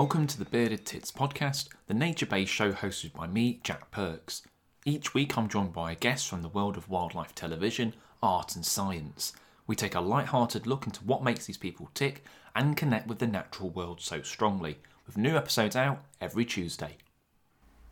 Welcome to the Bearded Tits podcast, the nature based show hosted by me, Jack Perks. Each week I'm joined by a guest from the world of wildlife television, art, and science. We take a light hearted look into what makes these people tick and connect with the natural world so strongly, with new episodes out every Tuesday.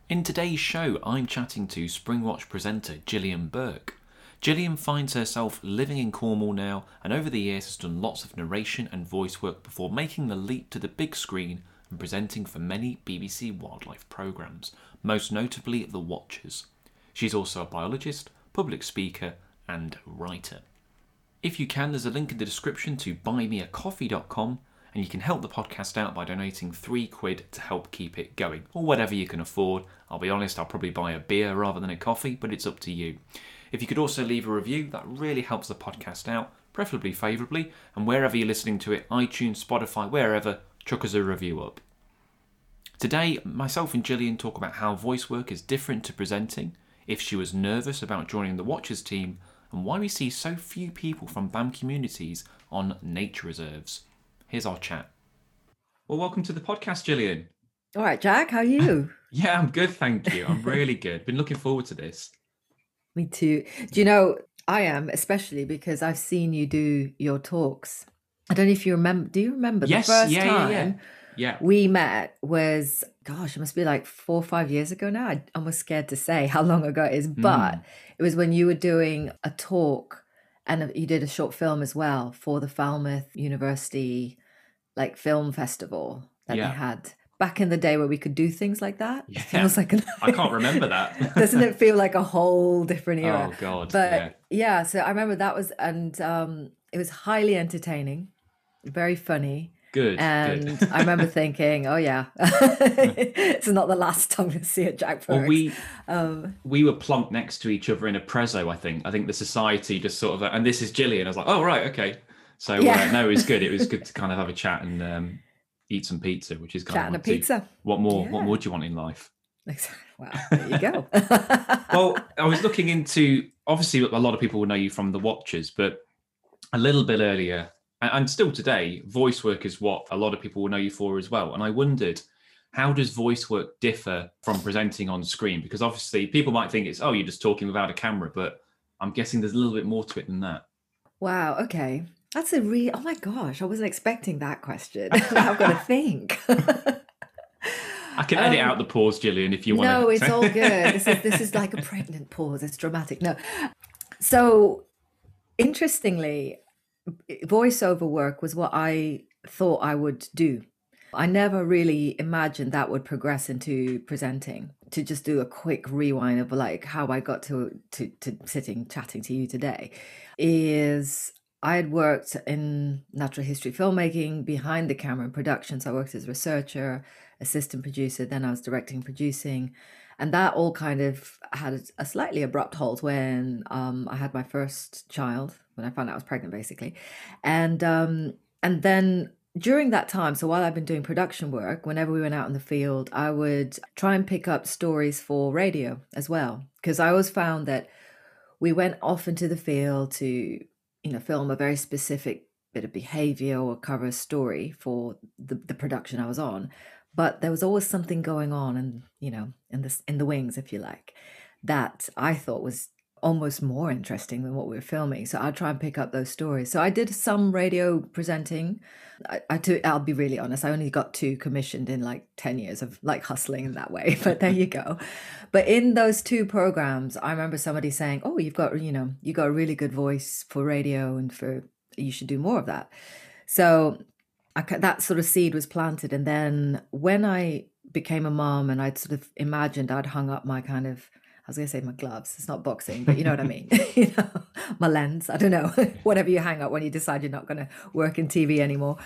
In today's show, I'm chatting to Springwatch presenter Gillian Burke. Gillian finds herself living in Cornwall now and over the years has done lots of narration and voice work before making the leap to the big screen and presenting for many BBC wildlife programmes, most notably The Watches. She's also a biologist, public speaker, and writer. If you can, there's a link in the description to buymeacoffee.com and you can help the podcast out by donating three quid to help keep it going, or whatever you can afford. I'll be honest, I'll probably buy a beer rather than a coffee, but it's up to you. If you could also leave a review, that really helps the podcast out, preferably favourably, and wherever you're listening to it, iTunes, Spotify, wherever, chuck us a review up. Today, myself and Gillian talk about how voice work is different to presenting, if she was nervous about joining the Watches team, and why we see so few people from BAME communities on nature reserves. Here's our chat. Well, welcome to the podcast, Gillian. All right, Jack, how are you? yeah, I'm good, thank you. I'm really good. Been looking forward to this. Me too. Do you know, I am, especially because I've seen you do your talks. I don't know if you remember. Do you remember yes, the first yeah, time yeah, yeah. yeah. we met was, gosh, it must be like four or five years ago now. I, I'm almost scared to say how long ago it is, but Mm. it was when you were doing a talk and you did a short film as well for the Falmouth University like film festival that Yeah. they had back in the day where we could do things like that. Yeah. feels like an, I can't remember that. Doesn't it feel like a whole different era? Oh God. but yeah. yeah. so i remember that was and um it was highly entertaining very funny Good. and good. i remember thinking oh yeah it's not the last time to see a jack Well, we um we were plunked next to each other in a prezzo. I think. I think the society just sort of, and this is Gillian. I was like, oh right, okay. So uh, no, it was good. It was good to kind of have a chat and um, eat some pizza, which is kind chat of and a pizza what more? What more do you want in life? wow there you go well, I was looking into obviously a lot of people will know you from the Watches, but a little bit earlier, and, and still today, voice work is what a lot of people will know you for as well. And I wondered, how does voice work differ from presenting on screen? Because obviously, people might think it's oh, you're just talking without a camera, but I'm guessing there's a little bit more to it than that. wow okay that's a real oh my gosh i wasn't expecting that question i've got to think I can edit Um, out the pause, Gillian, if you want. No, it's all good. This is this is like a pregnant pause. It's dramatic. No. So interestingly, voiceover work was what I thought I would do. I never really imagined that would progress into presenting. To just do a quick rewind of like how I got to to, to sitting chatting to you today is I had worked in natural history filmmaking behind the camera in productions. I worked as a researcher, assistant producer, then I was directing, producing. And that all kind of had a slightly abrupt halt when um, I had my first child, when I found out I was pregnant, basically. And um, and then during that time, so while I've been doing production work, whenever we went out in the field, I would try and pick up stories for radio as well. Because I always found that we went off into the field to, you know, film a very specific bit of behavior or cover a story for the, the production I was on. But there was always something going on and, you know, in the in the wings, if you like, that I thought was almost more interesting than what we were filming. So I'd try and pick up those stories. So I did some radio presenting. I, I do, I'll be really honest. I only got two commissioned in like 10 years of like hustling in that way, but there you go. But in those two programs, I remember somebody saying, oh, you've got, you know, you got a really good voice for radio and for, you should do more of that. So I, that sort of seed was planted. And then when I became a mom and I'd sort of imagined I'd hung up my kind of, I was going to say my gloves. It's not boxing, but you know what I mean. you know, my lens. I don't know. Whatever you hang up when you decide you're not going to work in TV anymore.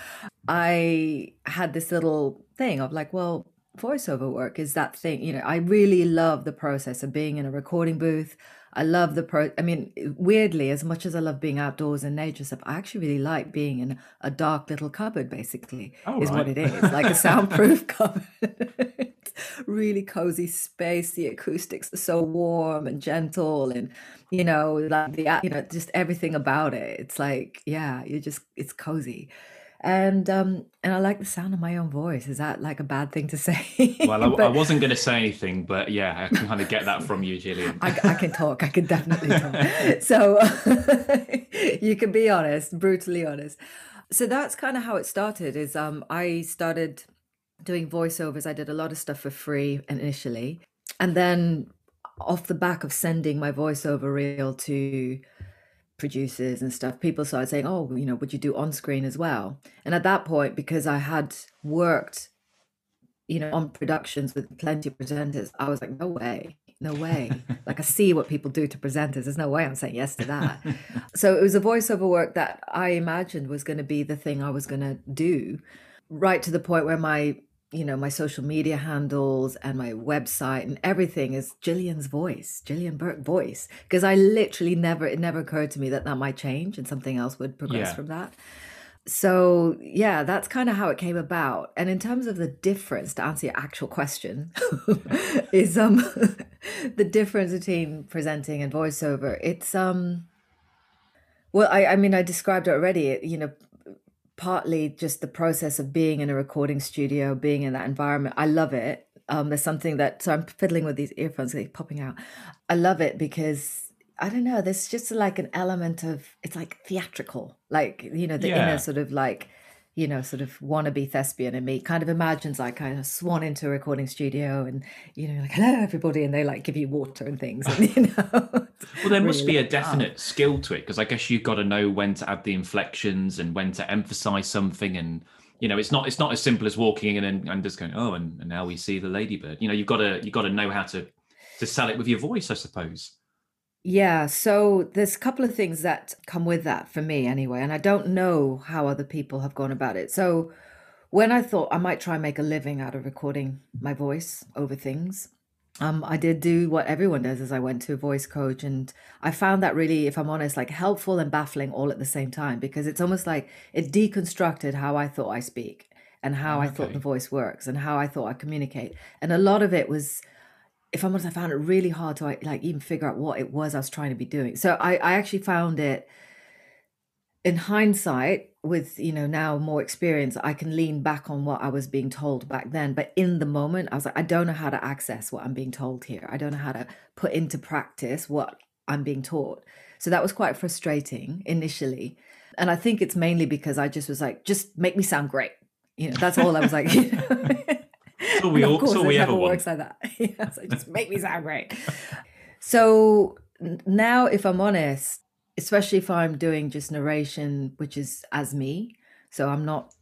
I had this little thing of like, well, voiceover work is that thing. You know, I really love the process of being in a recording booth. I love the pro. I mean, weirdly, as much as I love being outdoors and nature stuff, I actually really like being in a dark little cupboard. Basically, Oh, is what it is, like a soundproof cupboard. Really cozy space. The acoustics are so warm and gentle, and you know, like the you know, just everything about it. It's like, yeah, you're just it's cozy. And um and I like the sound of my own voice. Is that like a bad thing to say? Well, I, but, I wasn't going to say anything, but yeah, I can kind of get that from you, Gillian. I, I can talk. I can definitely talk. so you can be honest, brutally honest. So that's kind of how it started. Is um I started doing voiceovers. I did a lot of stuff for free initially, and then off the back of sending my voiceover reel to producers and stuff, people started saying, "Oh, you know, would you do on screen as well?" And at that point, because I had worked, you know, on productions with plenty of presenters, I was like, "No way, no way!" like I see what people do to presenters. There's no way I'm saying yes to that. so it was a voiceover work that I imagined was going to be the thing I was going to do, right to the point where my you know my social media handles and my website and everything is Gillian's voice, Gillian Burke voice, because I literally never it never occurred to me that that might change and something else would progress yeah. from that. So yeah, that's kind of how it came about. And in terms of the difference, to answer your actual question, is um the difference between presenting and voiceover. It's um well, I, I mean, I described it already. You know, partly just the process of being in a recording studio, being in that environment. I love it. Um, there's something that so I'm fiddling with these earphones, they popping out. I love it because I don't know. There's just like an element of it's like theatrical, like you know the yeah. inner sort of like you know, sort of wannabe thespian in me kind of imagines like I kind of swan into a recording studio and, you know, like, hello, everybody. And they like give you water and things. And, you know, well, there must be a definite skill to it because I guess you've got to know when to add the inflections and when to emphasize something. And, you know, it's not, it's not as simple as walking in and, and just going, oh, and, and now we see the ladybird. You know, you've got to, you've got to know how to, to sell it with your voice, I suppose. Yeah, so there's a couple of things that come with that for me anyway, and I don't know how other people have gone about it. So when I thought I might try and make a living out of recording my voice over things, um, I did do what everyone does as I went to a voice coach and I found that really, if I'm honest, like helpful and baffling all at the same time because it's almost like it deconstructed how I thought I speak and how I thought the voice works and how I thought I communicate. And a lot of it was if I'm honest, I found it really hard to like even figure out what it was I was trying to be doing. So I, I actually found it in hindsight, with you know now more experience, I can lean back on what I was being told back then. But in the moment, I was like, I don't know how to access what I'm being told here. I don't know how to put into practice what I'm being taught. So that was quite frustrating initially. And I think it's mainly because I just was like, just make me sound great. You know, that's all I was like. You know? All we, all, all we ever works like that. yeah, so just make me sound great. So now, if I'm honest, especially if I'm doing just narration, which is as me, so I'm not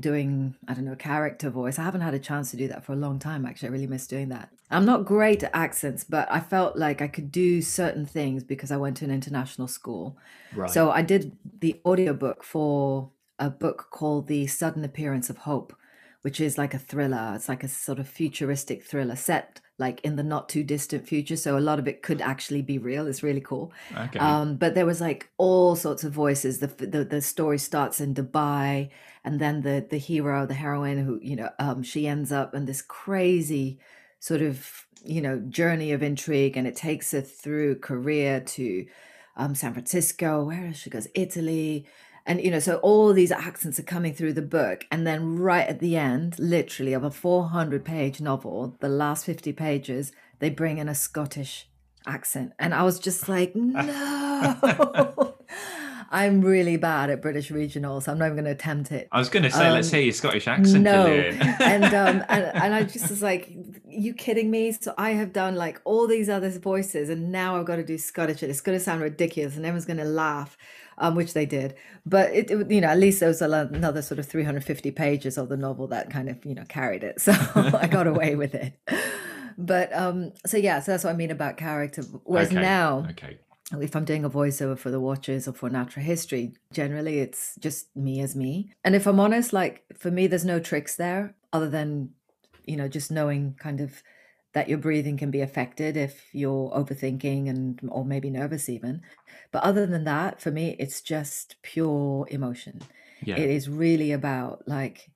doing I don't know character voice. I haven't had a chance to do that for a long time. Actually, I really miss doing that. I'm not great at accents, but I felt like I could do certain things because I went to an international school. Right. So I did the audiobook for a book called The Sudden Appearance of Hope, which is like a thriller. It's like a sort of futuristic thriller set like in the not too distant future. So a lot of it could actually be real. It's really cool. Okay. Um, but there was like all sorts of voices. The, the the story starts in Dubai, and then the the hero, the heroine, who you know, um, she ends up in this crazy sort of you know journey of intrigue, and it takes her through Korea to um, San Francisco. Where she goes, Italy and you know so all these accents are coming through the book. And then right at the end literally of a 400 page novel the last 50 pages they bring in a scottish accent. And i was just like no i'm really bad at british regionals i'm not even going to attempt it i was going to say um, let's hear your scottish accent no and um and, and i just was like you kidding me so i have done like all these other voices and now i've got to do scottish it's going to sound ridiculous and everyone's going to laugh um, which they did. But it, it, you know, at least there was another sort of 350 pages of the novel that kind of, you know, carried it. So I got away with it. But um, so yeah, so that's what I mean about character. Whereas okay. now, okay. If I'm doing a voiceover for the Watches or for Natural History, generally it's just me as me. And if I'm honest, like for me, there's no tricks there other than, you know, just knowing kind of that your breathing can be affected if you're overthinking and or maybe nervous even but other than that for me it's just pure emotion yeah. it is really about like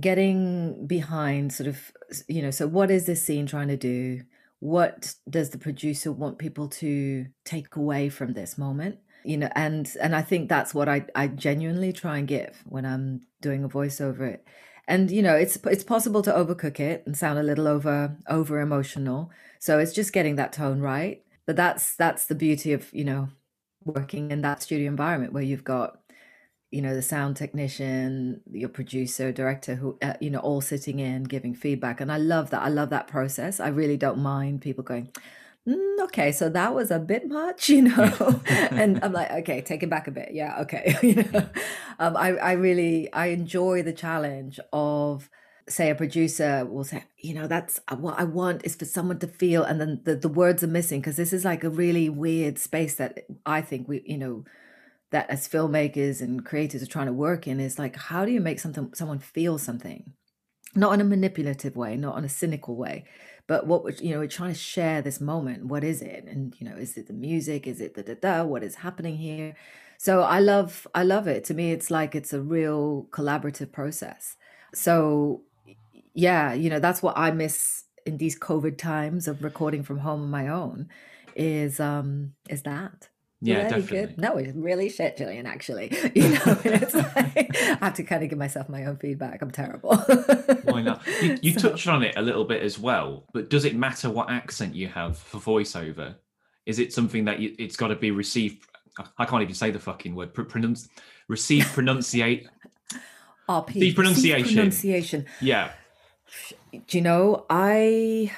getting behind sort of you know so what is this scene trying to do what does the producer want people to take away from this moment? You know and and i think that's what i i genuinely try and give when i'm doing a voice over it and you know it's it's possible to overcook it and sound a little over over emotional. So it's just getting that tone right. But that's that's the beauty of you know working in that studio environment where you've got you know the sound technician your producer director who uh, you know all sitting in giving feedback and i love that i love that process. I really don't mind people going mm, okay so that was a bit much you know? And i'm like okay take it back a bit. Yeah okay you know? Um, I, I really i enjoy the challenge of say a producer will say you know that's uh, what i want is for someone to feel and then the, the words are missing because this is like a really weird space that i think we you know that as filmmakers and creators are trying to work in is like how do you make something someone feel something? Not in a manipulative way not in a cynical way but what we're, you know we're trying to share this moment. What is it? And you know is it the music? Is it the da da what is happening here? So i love i love it. To me it's like it's a real collaborative process. So yeah you know that's what i miss in these covid times of recording from home on my own is um is that yeah, really definitely. good. No, it's really shit, Gillian. Actually, you know, it's like, I have to kind of give myself my own feedback. I'm terrible. Why not? You, you So- touched on it a little bit as well, but does it matter what accent you have for voiceover? Is it something that you, it's got to be received? I can't even say the fucking word. Pr- pronounce, receive, pronunciate. RP. The pronunciation. Pronunciation. Yeah, Do you know? I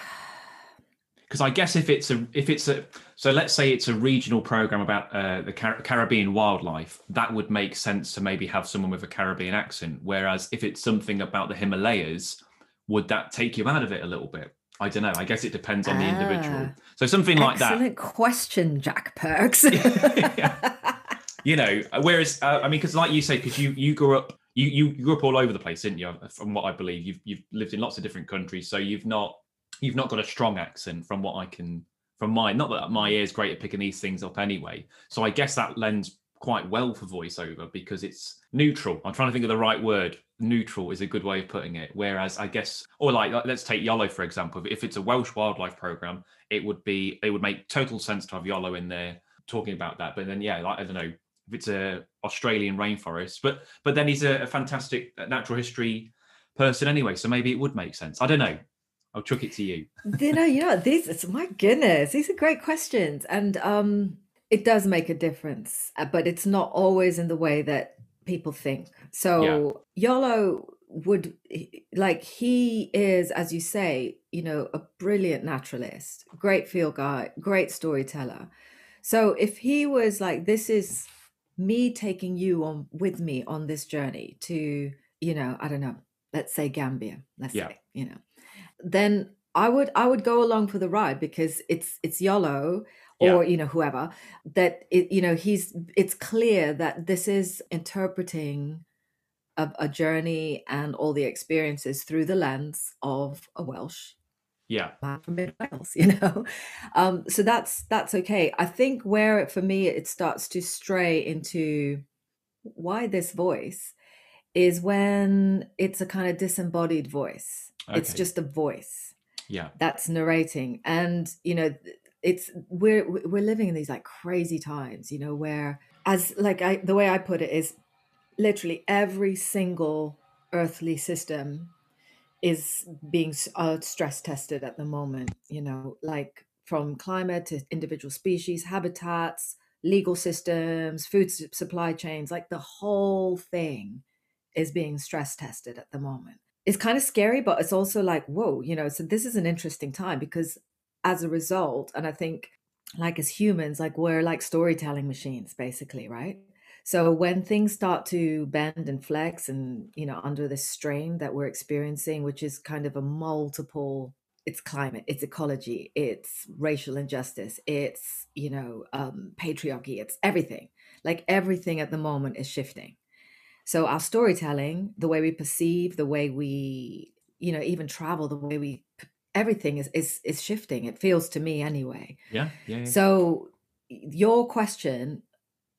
because I guess if it's a if it's a so let's say it's a regional program about uh, the Car- Caribbean wildlife, that would make sense to maybe have someone with a Caribbean accent. Whereas if it's something about the Himalayas, would that take you out of it a little bit? I don't know. I guess it depends on the individual. Ah. So something like that. excellent question, Jack Perks. you know whereas uh, i mean because like you say because you you grew up you, you grew up all over the place didn't you from what i believe you've you've lived in lots of different countries so you've not you've not got a strong accent from what i can from not that my ear's great at picking these things up anyway so i guess that lends quite well for voiceover because it's neutral i'm trying to think of the right word neutral is a good way of putting it whereas i guess or like like, let's take Iolo for example if it's a welsh wildlife program it would be it would make total sense to have Iolo in there talking about that but then yeah like i don't know if it's a Australian rainforest. But but then he's a, a fantastic natural history person anyway, so maybe it would make sense. I don't know. I'll chuck it to you. you know, you know, these it's my goodness, these are great questions. And um it does make a difference, uh, but it's not always in the way that people think. So Iolo would like he is, as you say, you know, a brilliant naturalist, great field guy great storyteller. So if he was like, this is me taking you on with me on this journey to, you know, I don't know, let's say Gambia, let's Yeah. say, you know, then I would I would go along for the ride because it's it's Iolo or you know whoever that it you know he's it's clear that this is interpreting a, a journey and all the experiences through the lens of a Welsh Yeah, man from mid Wales, you know. Um, so that's that's okay. I think where it, for me it starts to stray into why this voice is when it's a kind of disembodied voice. It's just a voice yeah, that's narrating, and you know, it's we're we're living in these like crazy times, you know, where as like I the way I put it is literally every single earthly system is being uh, stress tested at the moment you know like from climate to individual species habitats legal systems food supply chains like the whole thing is being stress tested at the moment it's kind of scary but it's also like whoa you know so this is an interesting time because as a result and i think like as humans like we're like storytelling machines basically right? So when things start to bend and flex and you know under this strain that we're experiencing which is kind of a multiple it's climate it's ecology it's racial injustice it's you know um, patriarchy it's everything. Like everything at the moment is shifting so our storytelling the way we perceive the way we you know even travel the way we everything is is, is shifting it feels to me anyway yeah, yeah. yeah. so your question,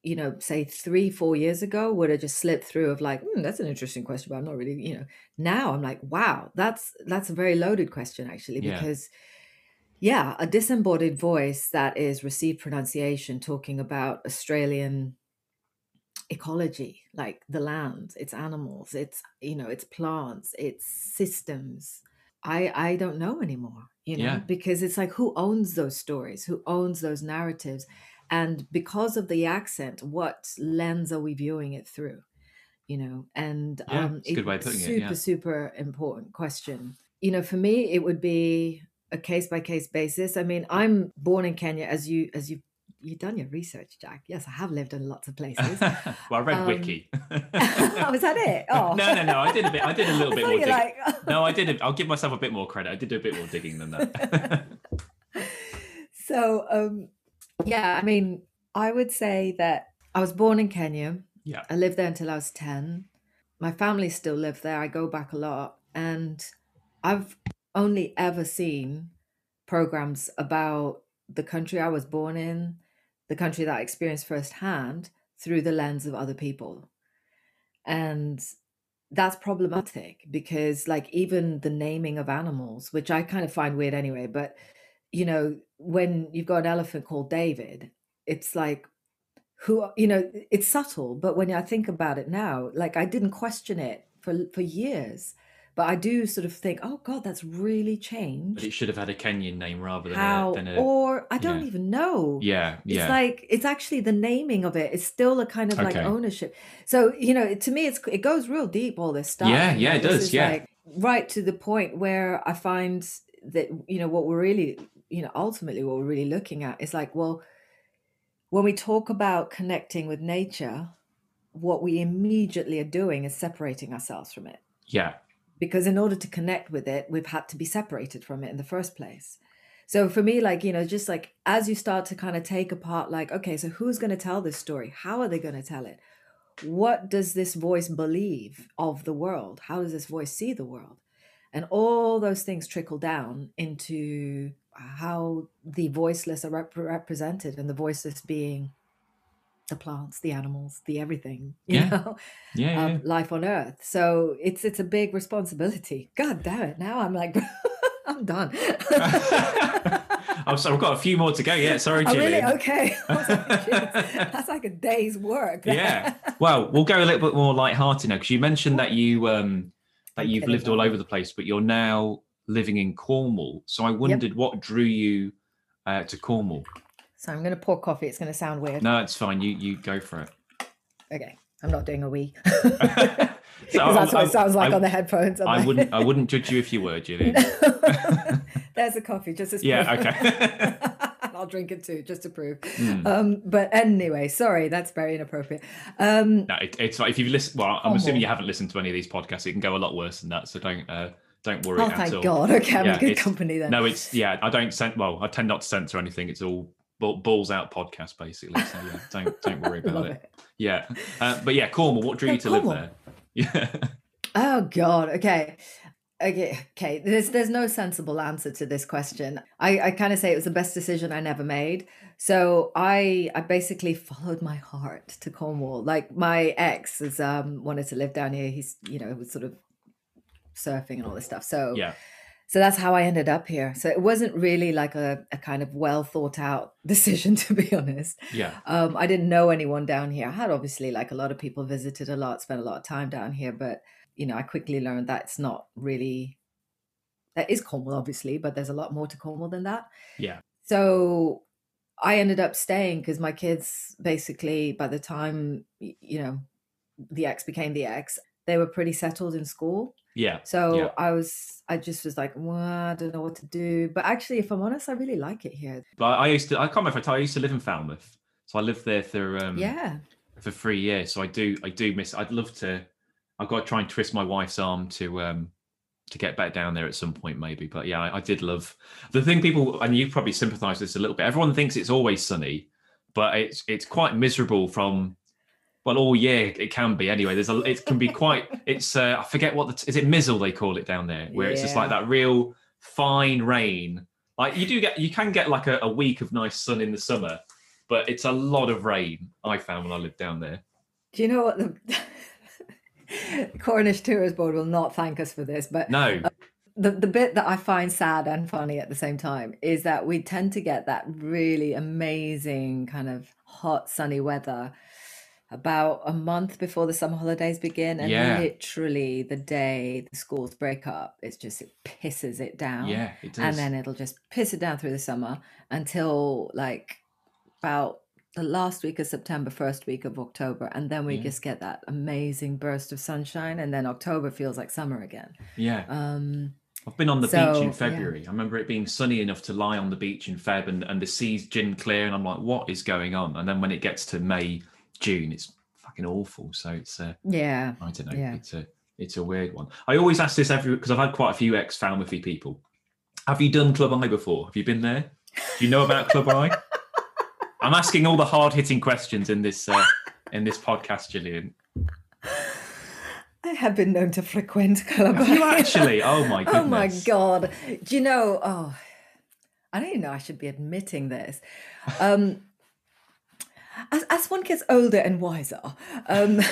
you know, say three, four years ago would have just slipped through of like, hmm, that's an interesting question, but I'm not really, you know. Now I'm like, wow, that's that's a very loaded question actually, Yeah. because Yeah, a disembodied voice that is received pronunciation talking about Australian ecology, like the land, its animals, its you know, its plants, its systems. I I don't know anymore, you know, Yeah. because it's like who owns those stories? Who owns those narratives? And because of the accent, what lens are we viewing it through? You know, and Yeah, um it's a good way of putting it. super, Yeah. super important question. You know, for me, it would be a case by case basis. I mean, I'm born in Kenya, as you as you you've done your research, Jack. Yes, I have lived in lots of places. well, I read Um, Wiki. Oh, was that it? Oh, No, no, no. I did a bit. I did a little bit more digging. like- No, I did. A, I'll give myself a bit more credit. I did do a bit more digging than that. so um yeah i mean i would say that i was born in kenya yeah. i lived there until i was 10 my family still live there i go back a lot and i've only ever seen programs about the country i was born in the country that i experienced firsthand through the lens of other people. And that's problematic because like even the naming of animals which i kind of find weird anyway but you know when you've got an elephant called david it's like who you know it's subtle but when i think about it now like i didn't question it for for years but i do sort of think oh god that's really But changed it should have had a Kenyan name rather than how a. Than a or i don't yeah. even know yeah. yeah. it's like it's actually the naming of it it's still a kind of like ownership so you know to me it's it goes real deep all this stuff Yeah, yeah, it does, yeah. like right to the point where i find that you know what we're really you know ultimately what we're really looking at is like well when we talk about connecting with nature what we immediately are doing is separating ourselves from it yeah. Because in order to connect with it we've had to be separated from it in the first place. So for me like you know just like as you start to kind of take apart like okay so who's going to tell this story? How are they going to tell it? What does this voice believe of the world? How does this voice see the world? And all those things trickle down into how the voiceless are rep- represented and the voiceless being the plants the animals the everything you Yeah. know Yeah. yeah. life on earth so it's it's a big responsibility god damn it now i'm like i'm done I'm sorry, I've got a few more to go. Yeah, sorry, oh Julie. really okay like, that's like a day's work yeah. Well, we'll go a little bit more light-hearted now because you mentioned that you um that you've lived all over the place, but you're now living in Cornwall. So I wondered what drew you uh, to Cornwall. So i'm gonna pour coffee it's gonna sound weird No, it's fine. You you go for it. okay i'm not doing a wee So because that's what I- it sounds like I- on the headphones I like- wouldn't I wouldn't judge you if you were, Julie. there's a coffee just to Yeah, okay. I'll drink it too, just to prove. Mm. Um, but anyway, sorry, that's very inappropriate. Um, No, it, it's. If you've listened, well, I'm Cornwall. assuming you haven't listened to any of these podcasts. It can go a lot worse than that. So don't uh, don't worry oh, thank all. God. Okay, I'm Yeah, in good company then. No, it's yeah. I don't cen- Well, I tend not to censor anything. It's all balls out podcast basically. So yeah, don't don't worry about it. it. Yeah, uh, but yeah, Cornwall. What drew Yeah, you to live there? Yeah, Oh God. Okay. Okay. Okay. There's there's no sensible answer to this question. I, I kind of say it was the best decision I never made. So I I basically followed my heart to Cornwall. Like my ex has um wanted to live down here. He's you know was sort of surfing and all this stuff. So yeah, so that's how I ended up here. So it wasn't really like a, a kind of well thought out decision to be honest. yeah, Um, I didn't know anyone down here. I had obviously like a lot of people visited a lot, spent a lot of time down here, but you know, I quickly learned that's not really that is Cornwall, obviously, but there's a lot more to Cornwall than that. yeah, So I ended up staying because my kids basically by the time you know the ex became the ex, they were pretty settled in school. Yeah. So Yeah. I was I just was like, well, I don't know what to do. But actually, if I'm honest, I really like it here. But I used to. I can't remember if I told you, I used to live in Falmouth. So I lived there for um, yeah. for three years. So I do I do miss. I'd love to. I've got to try and twist my wife's arm to um to get back down there at some point, maybe. But yeah, I, I did love the thing. People and you probably sympathise with this a little bit. Everyone thinks it's always sunny, but it's it's quite miserable from. Well, all year it can be anyway. There's a it can be quite. It's uh, I forget what the t- is it mizzle they call it down there, where it's just like that real fine rain. Like you do get you can get like a, a week of nice sun in the summer, but it's a lot of rain. I found when I lived down there. Do you know what the Cornish Tourist Board will not thank us for this? But No, the, the bit that I find sad and funny at the same time is that we tend to get that really amazing kind of hot, sunny weather about a month before the summer holidays begin. And Yeah. literally the day the schools break up, it's just, it pisses it down. Yeah, it does. And then it'll just piss it down through the summer until like about the last week of September, first week of October. And then we Yeah. just get that amazing burst of sunshine. And then October feels like summer again. yeah. Um, I've been on the beach So, in yeah. February. I remember it being sunny enough to lie on the beach in Feb and, and the sea's gin clear. And I'm like, what is going on? And then when it gets to May, June, it's fucking awful. So it's, uh, yeah. I don't know. Yeah. It's a, it's a weird one. I always ask this every, because I've had quite a few ex Falmouthie people. Have you done Club I before? Have you been there? Do you know about Club I? I'm asking all the hard hitting questions in this, uh, in this podcast, Gillian. I have been known to frequent Club. You actually? Oh my goodness. Oh my god! Do you know? Oh, I don't even know. I should be admitting this. Um, as as one gets older and wiser, um,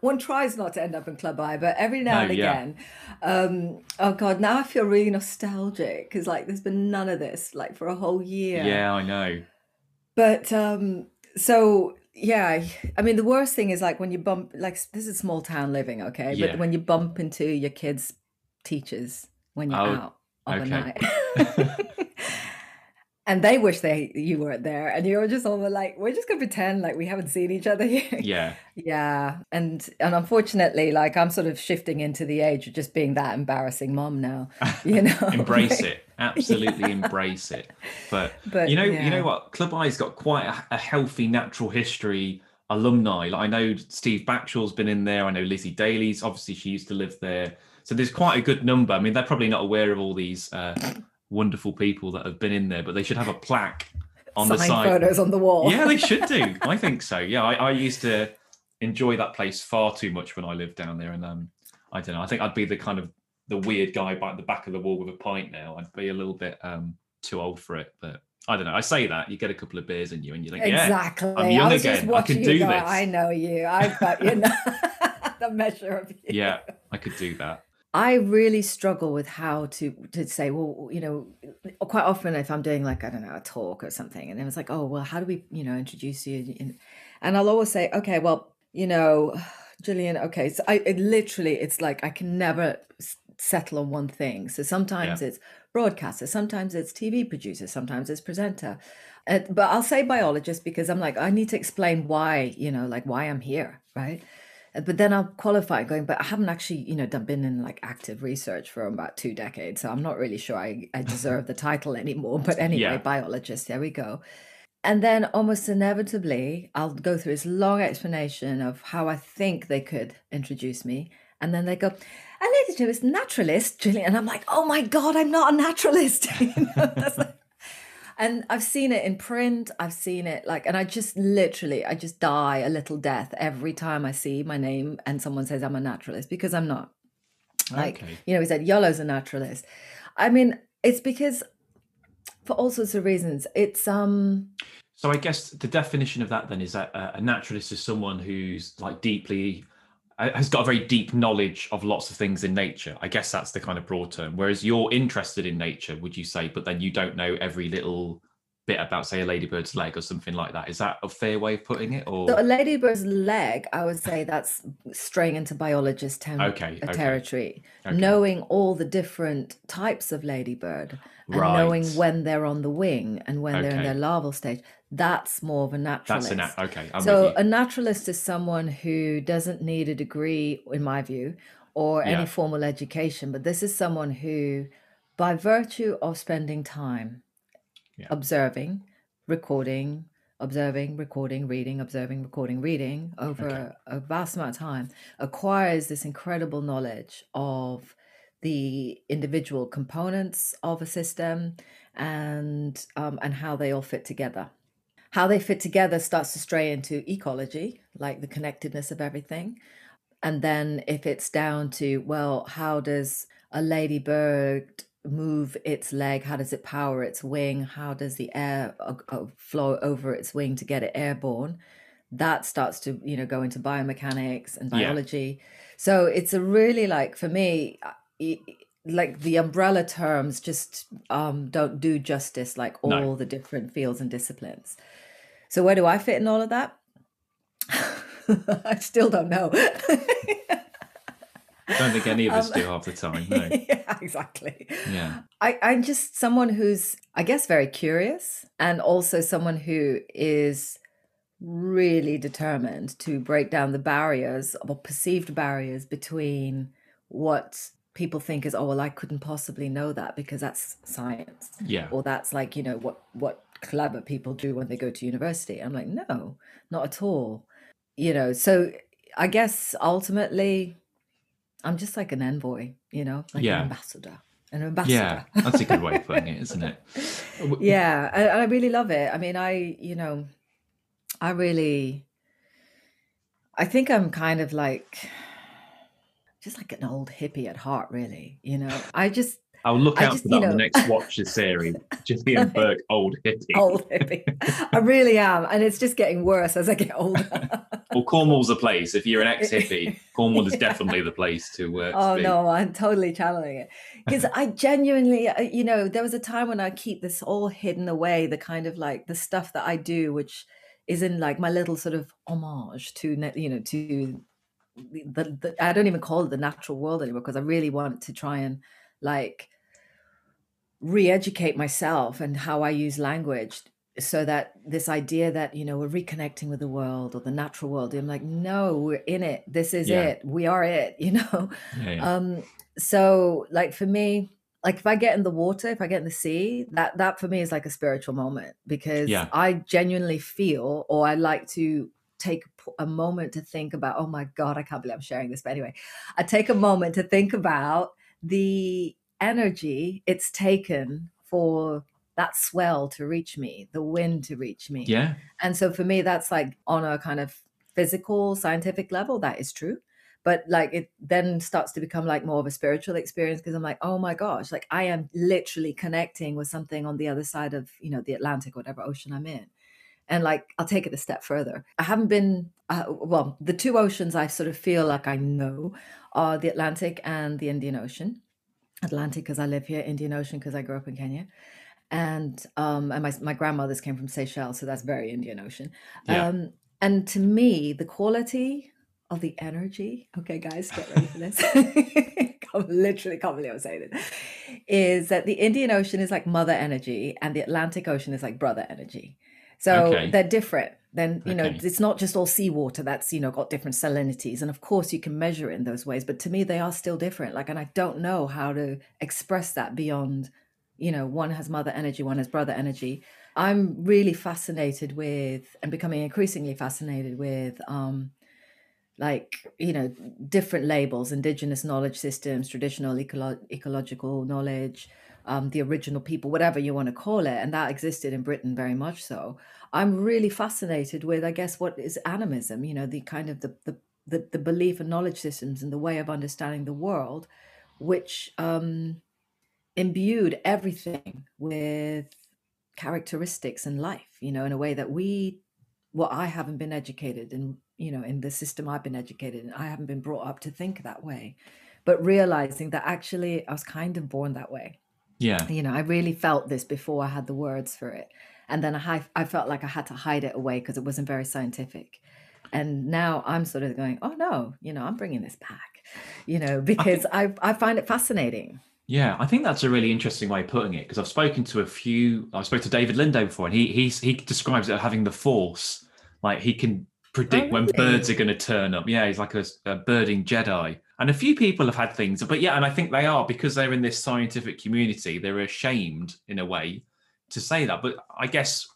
one tries not to end up in Club I, but every now No, and yeah. again, um, oh god! Now I feel really nostalgic because like there's been none of this like for a whole year. Yeah, I know. But um so yeah, I mean the worst thing is like when you bump like this is small town living, okay? Yeah. But when you bump into your kids' teachers when you're Oh, out of a okay. night. and they wish they you weren't there. And you're just all like, we're just gonna pretend like we haven't seen each other here. Yeah. Yeah, and and unfortunately, like I'm sort of shifting into the age of just being that embarrassing mom now. You know, embrace it. Absolutely embrace it. But, But, you know you know what? Club i's got quite a, a healthy natural history alumni. Like i know steve backshall's been in there. I know lizzie daly's. Obviously she used to live there. So there's quite a good number. I mean they're probably not aware of all these uh, wonderful people that have been in there but they should have a plaque on the side photos on the wall. yeah they should do i think so yeah I, I used to enjoy that place far too much when i lived down there and um i don't know i think i'd be the kind of the weird guy by the back of the wall with a pint now i'd be a little bit um too old for it but i don't know i say that you get a couple of beers in you and you're like yeah Exactly. I'm young I was just again. I watching can you do go, this. I know you. I've got you know the measure of you. yeah i could do that I really struggle with how to to say, well, you know, quite often if I'm doing like I don't know a talk or something, and it was like, oh, well, how do we, you know, introduce you? And- And I'll always say, okay, well, you know, Gillian, okay, so I it literally, it's like I can never settle on one thing. So sometimes Yeah. it's broadcaster, sometimes it's TV producer, sometimes it's presenter. Uh, but I'll say biologist because I'm like I need to explain why, you know, like why I'm here, right? But then I'll qualify going, but I haven't actually, you know, done, been in like active research for about two decades. So I'm not really sure I, I deserve the title anymore. But anyway, Yeah. biologist, there we go. And then almost inevitably, I'll go through this long explanation of how I think they could introduce me. And then they go, a lady who is naturalist, Gillian. And I'm like, oh my God, I'm not a naturalist. You know, that's like- and I've seen it in print. I've seen it like, and I just literally, I just die a little death every time I see my name and someone says I'm a naturalist because I'm not. Like, okay you know, he said, Iolo's a naturalist. I mean, it's because for all sorts of reasons. It's, um, so i guess the definition of that then is that a naturalist is someone who's like deeply has got a very deep knowledge of lots of things in nature. I guess that's the kind of broad term. Whereas you're interested in nature, would you say, but then you don't know every little bit about, say, a ladybird's leg or something like that. Is that a fair way of putting it? Or So a ladybird's leg, I would say that's straying into biologist tem- Okay, uh, okay, territory. okay. Knowing all the different types of ladybird and knowing when they're on the wing and when they're in their larval stage, that's more of a naturalist. that's a nat- okay. I'm so a naturalist is someone who doesn't need a degree, in my view, or Yeah. any formal education, but this is someone who, by virtue of spending time Yeah. observing, recording, observing, recording, reading, observing, recording, reading over Okay. a, a vast amount of time, acquires this incredible knowledge of the individual components of a system and um, and how they all fit together how they fit together starts to stray into ecology, like the connectedness of everything. And then if it's down to, well, how does a ladybird move its leg? How does it power its wing? How does the air uh, uh, flow over its wing to get it airborne? That starts to, you know, go into biomechanics and Yeah. biology. So it's a really like for me, uh, like the umbrella terms just um, don't do justice like all no. the different fields and disciplines. So where do I fit in all of that? I still don't know. I don't think any of us um, do half the time. No. yeah, exactly. Yeah. I, I'm just someone who's, I guess, very curious and also someone who is really determined to break down the barriers or perceived barriers between what people think is oh well i couldn't possibly know that because that's science yeah or that's like you know what what clever people do when they go to university. I'm like no not at all. You know so i guess ultimately i'm just like an envoy you know like yeah. an ambassador an ambassador. yeah that's a good way of putting it isn't it? Yeah and I really love it. I mean i you know i really i think i'm kind of like just like an old hippie at heart, really. You know, I just I'll look out just, for that you know, on the next Watch the series. Gillian Burke, old hippie. Old hippie. I really am. And it's just getting worse as I get older. well, Cornwall's the place. If you're an ex hippie, Cornwall is definitely the place to work. Uh, oh, to no, I'm totally channeling it. Because I genuinely, uh, you know, there was a time when I keep this all hidden away, the kind of like the stuff that I do, which is in like my little sort of homage to, you know, to the, the, I don't even call it the natural world anymore because I really want to try and like re-educate myself and how I use language so that this idea that you know we're reconnecting with the world or the natural world i'm like no we're in it this is yeah. it we are it you know yeah, yeah. um so like for me like if i get in the water if i get in the sea that that for me is like a spiritual moment because i genuinely feel or i like to take a moment to think about, oh my God, I can't believe I'm sharing this. But anyway, I take a moment to think about the energy it's taken for that swell to reach me, the wind to reach me. Yeah. And so for me, that's like on a kind of physical, scientific level, that is true. But like it then starts to become like more of a spiritual experience because I'm like, oh my gosh, like I am literally connecting with something on the other side of, you know, the Atlantic, whatever ocean I'm in. And like, I'll take it a step further. I haven't been, uh, well, the two oceans I sort of feel like I know are the Atlantic and the Indian Ocean. Atlantic because I live here, Indian Ocean because I grew up in Kenya. And um, and my my grandmothers came from Seychelles, so that's very Indian Ocean. Yeah. Um, and to me, the quality of the energy, okay, guys, get ready for this. I'm literally can't believe I'm saying it. Is that the Indian Ocean is like mother energy and the Atlantic Ocean is like brother energy. So okay. they're different. Then, you know, it's not just all seawater that's, you know, got different salinities. And of course you can measure it in those ways, but to me they are still different. Like, and I don't know how to express that beyond, you know, one has mother energy, one has brother energy. I'm really fascinated with and becoming increasingly fascinated with um like you know different labels indigenous knowledge systems traditional eco- ecological knowledge um, the original people, whatever you want to call it, and that existed in Britain very much so. I'm really fascinated with, I guess, what is animism. You know, the kind of the the the, the belief and knowledge systems and the way of understanding the world, which um, imbued everything with characteristics in life. You know, in a way that we, well, I haven't been educated in, you know, in the system I've been educated in. I haven't been brought up to think that way, but realizing that actually I was kind of born that way yeah. You know, I really felt this before I had the words for it. And then I, I felt like I had to hide it away because it wasn't very scientific. And now I'm sort of going, oh no, you know, I'm bringing this back, you know, because I, think, I, I find it fascinating. Yeah, I think that's a really interesting way of putting it because I've spoken to a few. I spoke to David Lindo before, and he he's, he describes it as having the force, like he can predict oh, really? when birds are going to turn up. Yeah, he's like a, a birding Jedi. And a few people have had things, but yeah, and I think they are because they're in this scientific community, they're ashamed in a way to say that. But I guess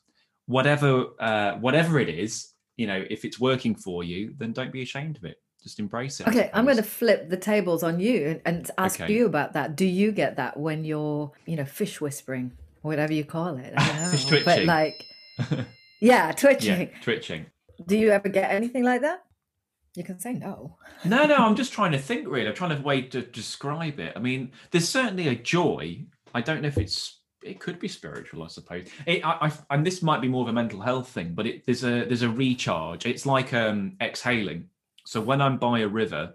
whatever uh, whatever it is, you know, if it's working for you, then don't be ashamed of it. Just embrace it. Okay, I'm going to flip the tables on you and ask okay. you about that. Do you get that when you're, you know, fish whispering, whatever you call it? fish twitching. But like, yeah, twitching. Yeah, twitching. Do you ever get anything like that? You can say no. no, no, I'm just trying to think really. I'm trying to way to describe it. I mean, there's certainly a joy. I don't know if it's it could be spiritual, I suppose. It, I, I, and this might be more of a mental health thing, but it, there's a there's a recharge. It's like um, exhaling. So when I'm by a river,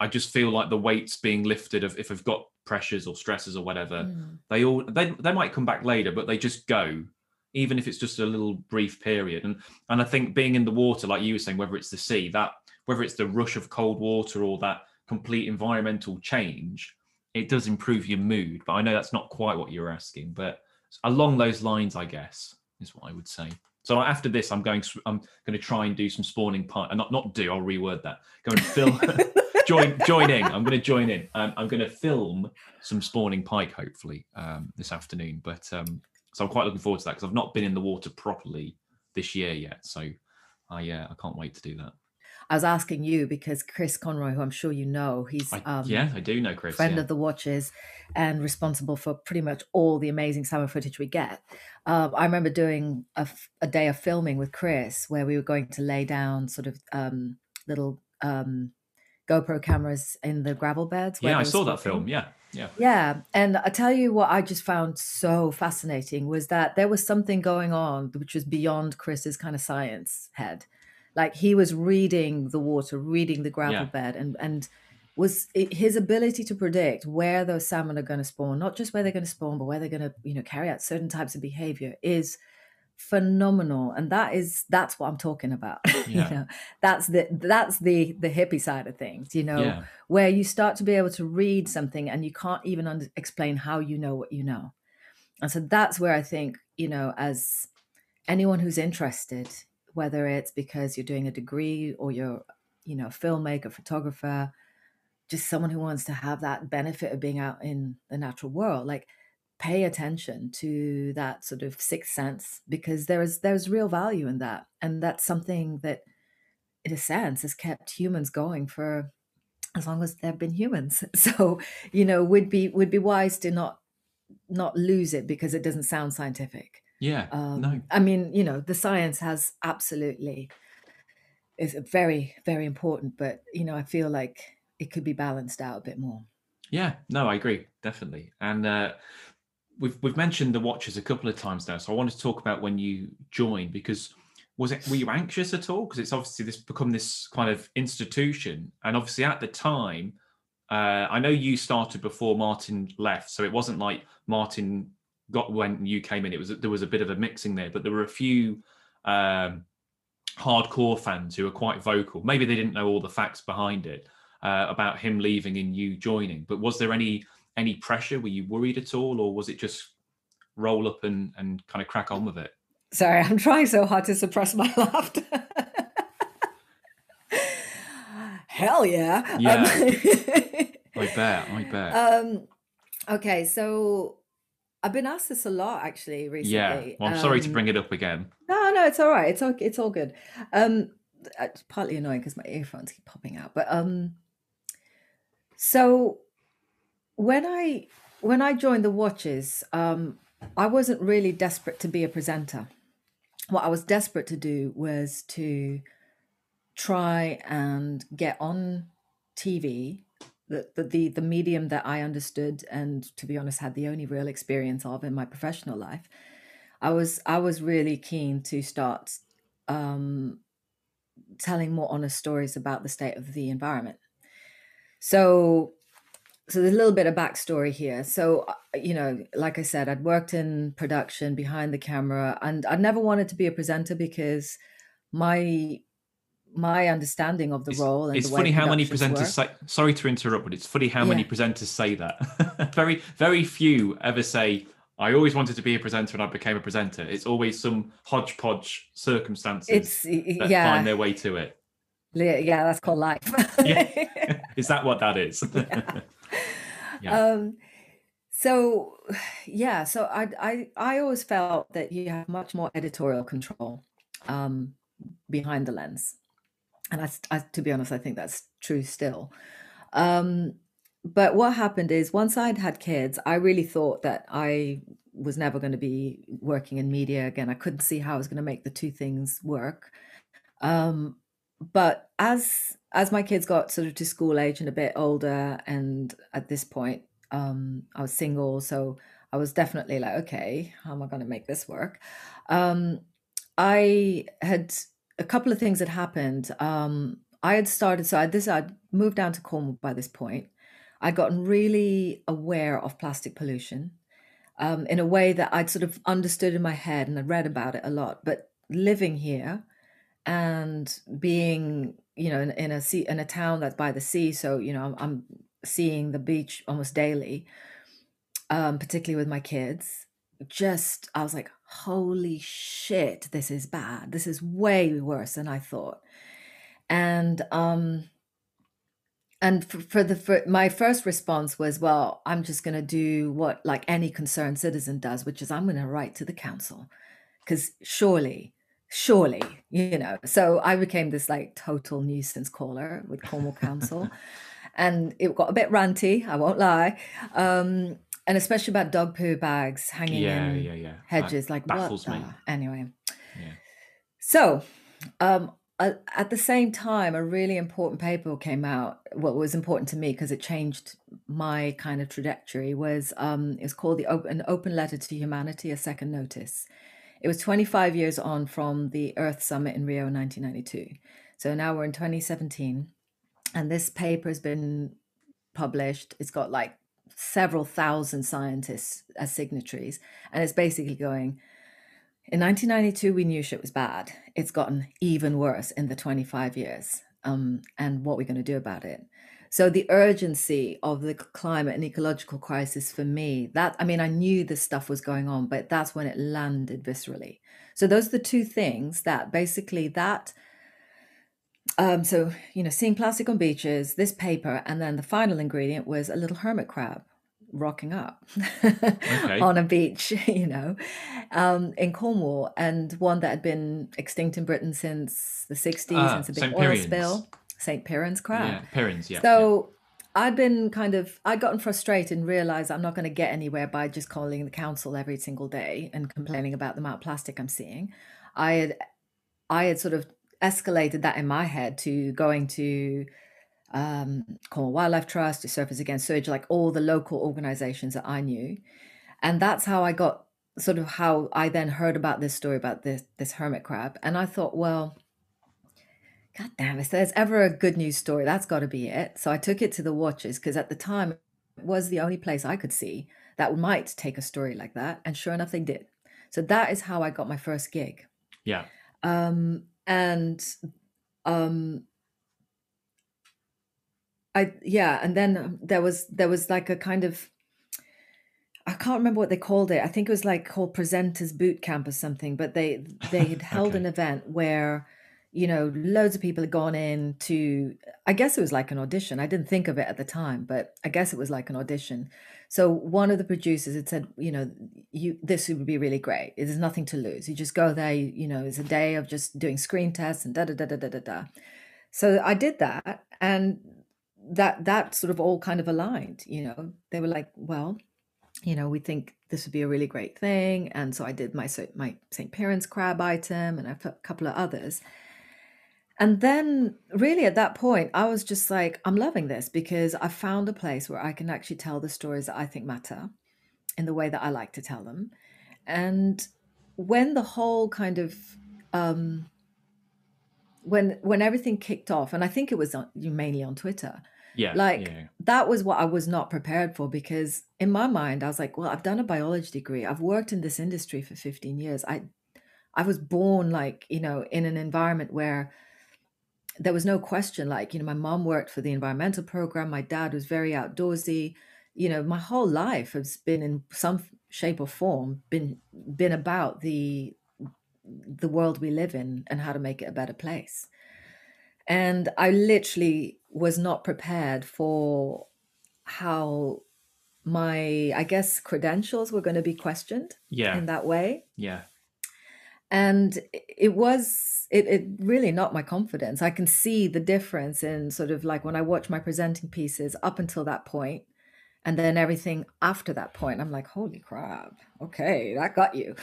I just feel like the weight's being lifted of if I've got pressures or stresses or whatever. Mm. They all they they might come back later, but they just go, even if it's just a little brief period. And and I think being in the water, like you were saying, whether it's the sea, that whether it's the rush of cold water or that complete environmental change, it does improve your mood. But I know that's not quite what you're asking, but along those lines, I guess is what I would say. So after this, I'm going. I'm going to try and do some spawning pike. Not not do. I'll reword that. Go and film. join join in. I'm going to join in. Um, I'm going to film some spawning pike hopefully um, this afternoon. But um, so I'm quite looking forward to that because I've not been in the water properly this year yet. So I uh, I can't wait to do that. I was asking you because Chris Conroy, who I'm sure you know, he's I, um, yeah, I do know Chris. friend yeah. of the watches and responsible for pretty much all the amazing summer footage we get. Um, I remember doing a day of filming with Chris where we were going to lay down sort of um, little um, GoPro cameras in the gravel beds. yeah, I saw that film. Yeah, yeah. Yeah, and I tell you what I just found so fascinating was that there was something going on which was beyond Chris's kind of science head. Like he was reading the water, reading the gravel Yeah. bed, and and was his ability to predict where those salmon are going to spawn, not just where they're going to spawn, but where they're going to you know carry out certain types of behavior is phenomenal and that is that's what i'm talking about you know? That's the that's the the hippie side of things you know? Yeah, where you start to be able to read something and you can't even under- explain how you know what you know. And so that's where I think, you know, as anyone who's interested, whether it's because you're doing a degree or you're, you know, a filmmaker, photographer, just someone who wants to have that benefit of being out in the natural world, like pay attention to that sort of sixth sense because there is there's real value in that. And that's something that in a sense has kept humans going for as long as there have been humans. So, you know, would be would be wise to not not lose it because it doesn't sound scientific. yeah. Um, no, I mean, you know, the science has absolutely is very very important, but you know, I feel like it could be balanced out a bit more. Yeah, no, I agree, definitely. And uh, we've we've mentioned the watches a couple of times now, so I wanted to talk about when you joined because was it were you anxious at all? Because it's obviously this become this kind of institution, and obviously at the time, uh, I know you started before Martin left, so it wasn't like Martin got when you came in. It was there was a bit of a mixing there, but there were a few. Um, hardcore fans who were quite vocal maybe they didn't know all the facts behind it uh, about him leaving and you joining. But was there any any pressure? Were you worried at all, or was it just roll up and and kind of crack on with it? Sorry, I'm trying so hard to suppress my laughter. Hell yeah. Yeah. Um, I bet. I bet. um, okay, so I've been asked this a lot actually recently. yeah. Well, I'm sorry to Um, bring it up again. No, no, it's all right. It's all it's all good. Um, it's partly annoying because my earphones keep popping out. But um, so when I when I joined the Watches, um, I wasn't really desperate to be a presenter. What I was desperate to do was to try and get on TV, the the the, medium that I understood and, to be honest, had the only real experience of in my professional life. I was I was really keen to start um, telling more honest stories about the state of the environment. So, so there's a little bit of backstory here. So, uh, you know, like I said, I'd worked in production behind the camera, and I never wanted to be a presenter because my my understanding of the It's, role and it's the way funny how many presenters say. Sorry to interrupt, but it's funny how many presenters say that. very, very few ever say, "I always wanted to be a presenter and I became a presenter." It's always some hodgepodge circumstances It's that yeah, find their way to it. yeah, yeah. That's called life. Yeah. Is that what that is? Yeah. Um, so yeah, so I I I always felt that you have much more editorial control um, behind the lens, and I, I- to be honest, I think that's true still. Um, but what happened is once I'd had kids, I really thought that I was never going to be working in media again. I couldn't see how I was going to make the two things work. Um, but as as my kids got sort of to school age and a bit older, and at this point, um, I was single, so I was definitely like, okay, how am I going to make this work? Um, I had a couple of things that happened. Um, I had started, so I, this I'd moved down to Cornwall by this point. I'd gotten really aware of plastic pollution um, in a way that I'd sort of understood in my head and I'd read about it a lot. But living here and being, you know, in, in a sea, in a town that's by the sea, so you know, I'm, I'm seeing the beach almost daily, um, particularly with my kids. Just, I was like, holy shit, this is bad. This is way worse than I thought. And um, and for, for the for, my first response was well i'm just going to do what like any concerned citizen does which is i'm going to write to the council because surely surely you know so i became this like total nuisance caller with cornwall council and it got a bit ranty i won't lie um and especially about dog poo bags hanging Yeah, in yeah, yeah. hedges That like baffles what me. anyway Yeah. so, um, at the same time, a really important paper came out. What was important to me because it changed my kind of trajectory was um, it was called the open, an open letter to humanity, a second notice. It was 25 years on from the Earth Summit in Rio in 1992. So now we're in 2017, and this paper has been published. It's got like several thousand scientists as signatories, and it's basically going. In 1992, we knew shit was bad. It's gotten even worse in the 25 years. Um, and what we're going to do about it. So the urgency of the climate and ecological crisis for me, that I mean, I knew this stuff was going on, but that's when it landed viscerally. So those are the two things that basically that. Um, so you know, seeing plastic on beaches, this paper, and then the final ingredient was a little hermit crab rocking up on a beach, you know, um, in Cornwall, and one that had been extinct in Britain since the 60s, Ah, since a big St. oil Piran's. spill. St. Piran's crab. Yeah, Perrins, yeah. So I'd been kind of, I'd gotten frustrated and realized I'm not going to get anywhere by just calling the council every single day and complaining about the amount of plastic I'm seeing. I had, I had sort of escalated that in my head to going to um, Cornwall Wildlife Trust, to Surfers Against Sewage, like all the local organizations that I knew. And that's how I got sort of how I then heard about this story about this this hermit crab. And I thought, well, God damn, if there's ever a good news story, that's got to be it. So I took it to the Watches because at the time it was the only place I could see that might take a story like that. And sure enough, they did. So that is how I got my first gig. yeah. Um, and um, I yeah, and then there was there was like a kind of I can't remember what they called it. I think it was like called presenters boot camp or something. But they they had held an event where you know loads of people had gone in to. I guess it was like an audition. I didn't think of it at the time, but I guess it was like an audition. So one of the producers had said, you know, you this would be really great. There's nothing to lose. You just go there. You, you know, it's a day of just doing screen tests and da da da da da da da. So I did that, and that that sort of all kind of aligned. You know, they were like, well, you know, we think this would be a really great thing, and so I did my my St. Piran's crab item and a couple of others. And then, really, at that point, I was just like, I'm loving this because I found a place where I can actually tell the stories that I think matter in the way that I like to tell them. And when the whole kind of um, when when everything kicked off, and I think it was on, mainly on Twitter, Yeah. like yeah. that was what I was not prepared for because in my mind I was like, well, I've done a biology degree. I've worked in this industry for 15 years. I I was born like, you know, in an environment where there was no question like, you know, my mom worked for the environmental program, my dad was very outdoorsy. You know, my whole life has been in some shape or form been been about the the world we live in and how to make it a better place. And I literally was not prepared for how my, I guess, credentials were going to be questioned Yeah. in that way. Yeah. And it was, it, it really not my confidence. I can see the difference in sort of like when I watch my presenting pieces up until that point, and then everything after that point, I'm like, holy crap, okay, that got you.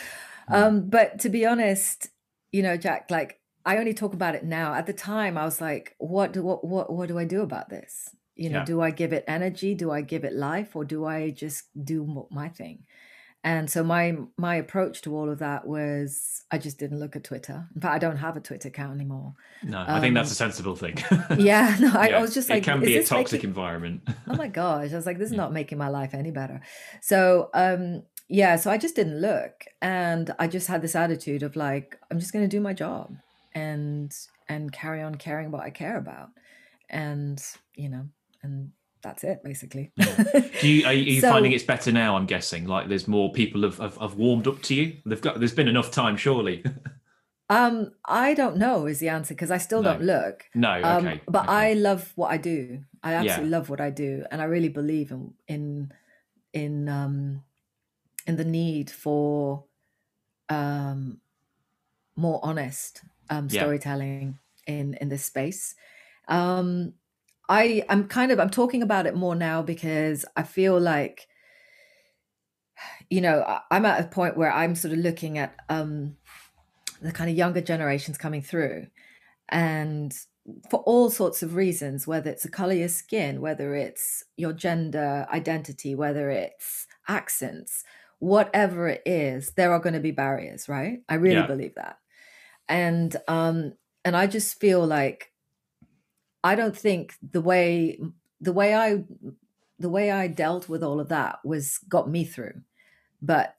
Hmm. Um, but to be honest, you know, Jack, like I only talk about it now. At the time, I was like, what do what what what do I do about this? You know, Yeah. do I give it energy? Do I give it life, or do I just do my thing? And so my my approach to all of that was I just didn't look at Twitter. In fact, I don't have a Twitter account anymore. No, I think that's a um, sensible thing. yeah, no, I, yeah, I, was just like, it can be a toxic making... environment. oh my gosh, I was like, this is not making my life any better. So um, yeah, so I just didn't look, and I just had this attitude of like, I'm just going to do my job and and carry on caring what I care about, and you know, and that's it basically. Do you are you so, finding it's better now? I'm guessing like there's more people have, have, have warmed up to you. They've got there's been enough time, surely. um, I don't know is the answer because I still no. don't look. No, um, okay. but okay. I love what I do. I absolutely yeah. love what I do, and I really believe in in in um in the need for um more honest um storytelling yeah. in in this space. Um I I'm kind of I'm talking about it more now because I feel like you know I'm at a point where I'm sort of looking at um the kind of younger generations coming through. And for all sorts of reasons whether it's the color of your skin whether it's your gender identity whether it's accents whatever it is there are going to be barriers right? I really yeah. believe that. And um and i just feel like I don't think the way the way I the way I dealt with all of that was got me through. But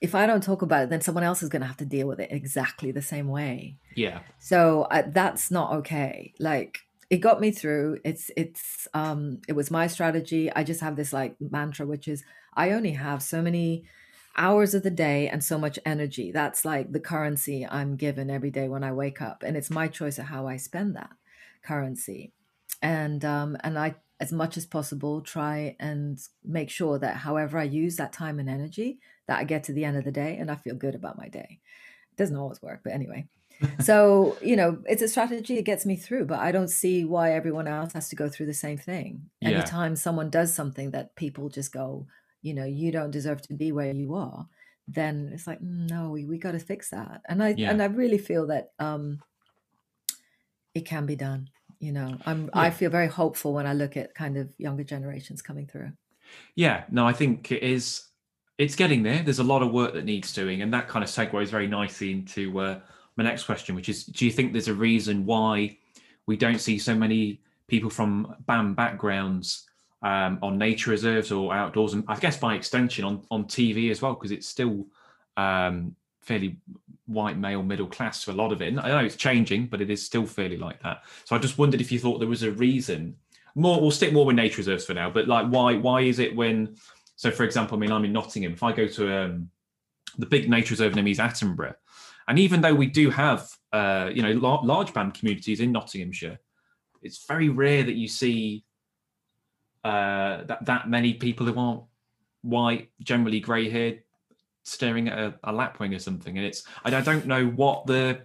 if I don't talk about it, then someone else is going to have to deal with it exactly the same way. Yeah. So uh, that's not okay. Like it got me through. It's it's um it was my strategy. I just have this like mantra, which is I only have so many hours of the day and so much energy. That's like the currency I'm given every day when I wake up, and it's my choice of how I spend that currency and um, and I as much as possible try and make sure that however I use that time and energy that I get to the end of the day and I feel good about my day. It doesn't always work, but anyway. so, you know, it's a strategy it gets me through, but I don't see why everyone else has to go through the same thing. Yeah. Anytime someone does something that people just go, you know, you don't deserve to be where you are, then it's like, mm, no, we, we got to fix that. And I yeah. and I really feel that um it can be done you know i'm yeah. i feel very hopeful when i look at kind of younger generations coming through. Yeah no i think it is it's getting there. There's a lot of work that needs doing and that kind of segues very nicely into uh, my next question which is do you think there's a reason why we don't see so many people from BAME backgrounds um, on nature reserves or outdoors? And i guess by extension on on tv as well because it's still um, fairly white male middle class for a lot of it. I know it's changing, but it is still fairly like that. So I just wondered if you thought there was a reason. More, we'll stick more with nature reserves for now. But like, why? Why is it when? So, for example, I mean, I'm in Nottingham. If I go to um, the big nature reserve me is Attenborough, and even though we do have, uh, you know, large BAME communities in Nottinghamshire, it's very rare that you see uh, that that many people who aren't white, generally grey haired, staring at a, a lapwing or something. And it's I don't know what the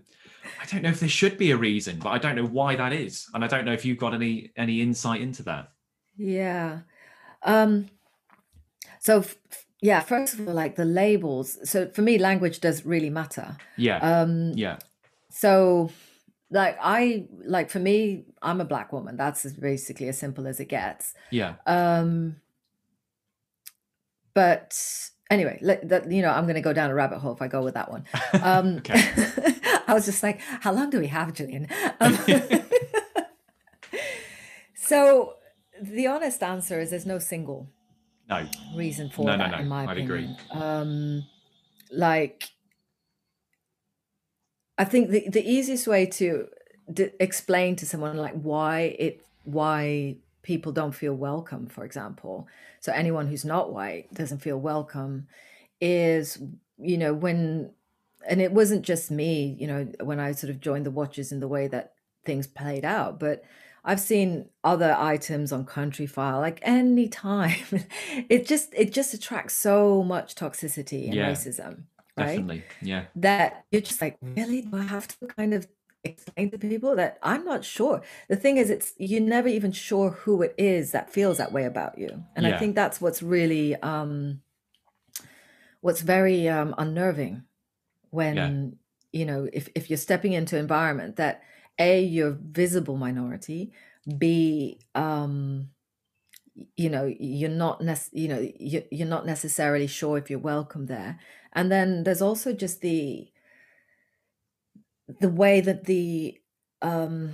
I don't know if there should be a reason, but I don't know why that is, and I don't know if you've got any any insight into that. Yeah. Um. So f- yeah, first of all, like the labels. So for me, language does really matter. Yeah. Um. Yeah. So like I like for me, I'm a black woman. That's basically as simple as it gets. Yeah. Um. But anyway, that, you know, I'm going to go down a rabbit hole if I go with that one. Um, I was just like, how long do we have, julian Um, so the honest answer is there's no single no reason for no, that, no, no. in my I'd opinion. Agree. Um, like, I think the, the easiest way to d- explain to someone like why it why people don't feel welcome, for example. So anyone who's not white doesn't feel welcome is, you know, when, and it wasn't just me, you know, when I sort of joined the Watches in the way that things played out, but I've seen other items on Countryfile, like any time. it just it just attracts so much toxicity and yeah, racism. Right? Definitely. Yeah. That you're just like, really? Do I have to kind of explain to people that I'm not sure. The thing is, it's you're never even sure who it is that feels that way about you, and yeah. I think that's what's really um, what's very um, unnerving when yeah. you know if if you're stepping into environment that a you're visible minority, b um, you know you're not nec- you know you, you're not necessarily sure if you're welcome there and then there's also just the the way that the um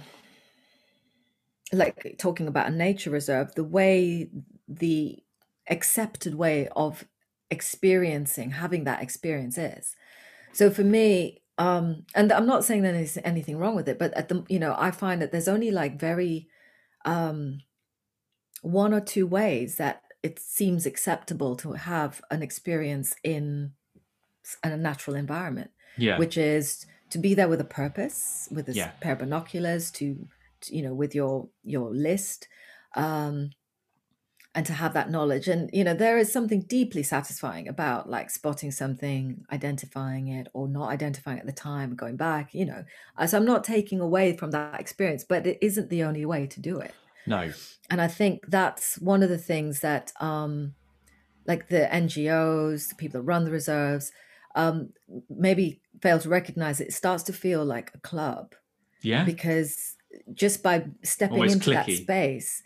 like talking about a nature reserve the way the accepted way of experiencing having that experience is so for me um and i'm not saying there's anything wrong with it but at the you know i find that there's only like very um one or two ways that it seems acceptable to have an experience in a natural environment Yeah. which is to be there with a purpose with a Yeah. pair of binoculars to, to you know with your your list um and to have that knowledge and you know there is something deeply satisfying about like spotting something identifying it or not identifying it at the time going back you know Uh, so i'm not taking away from that experience but it isn't the only way to do it No. and i think that's one of the things that um like the ngos the people that run the reserves um maybe fail to recognize it, it starts to feel like a club Yeah. because just by stepping Almost into that space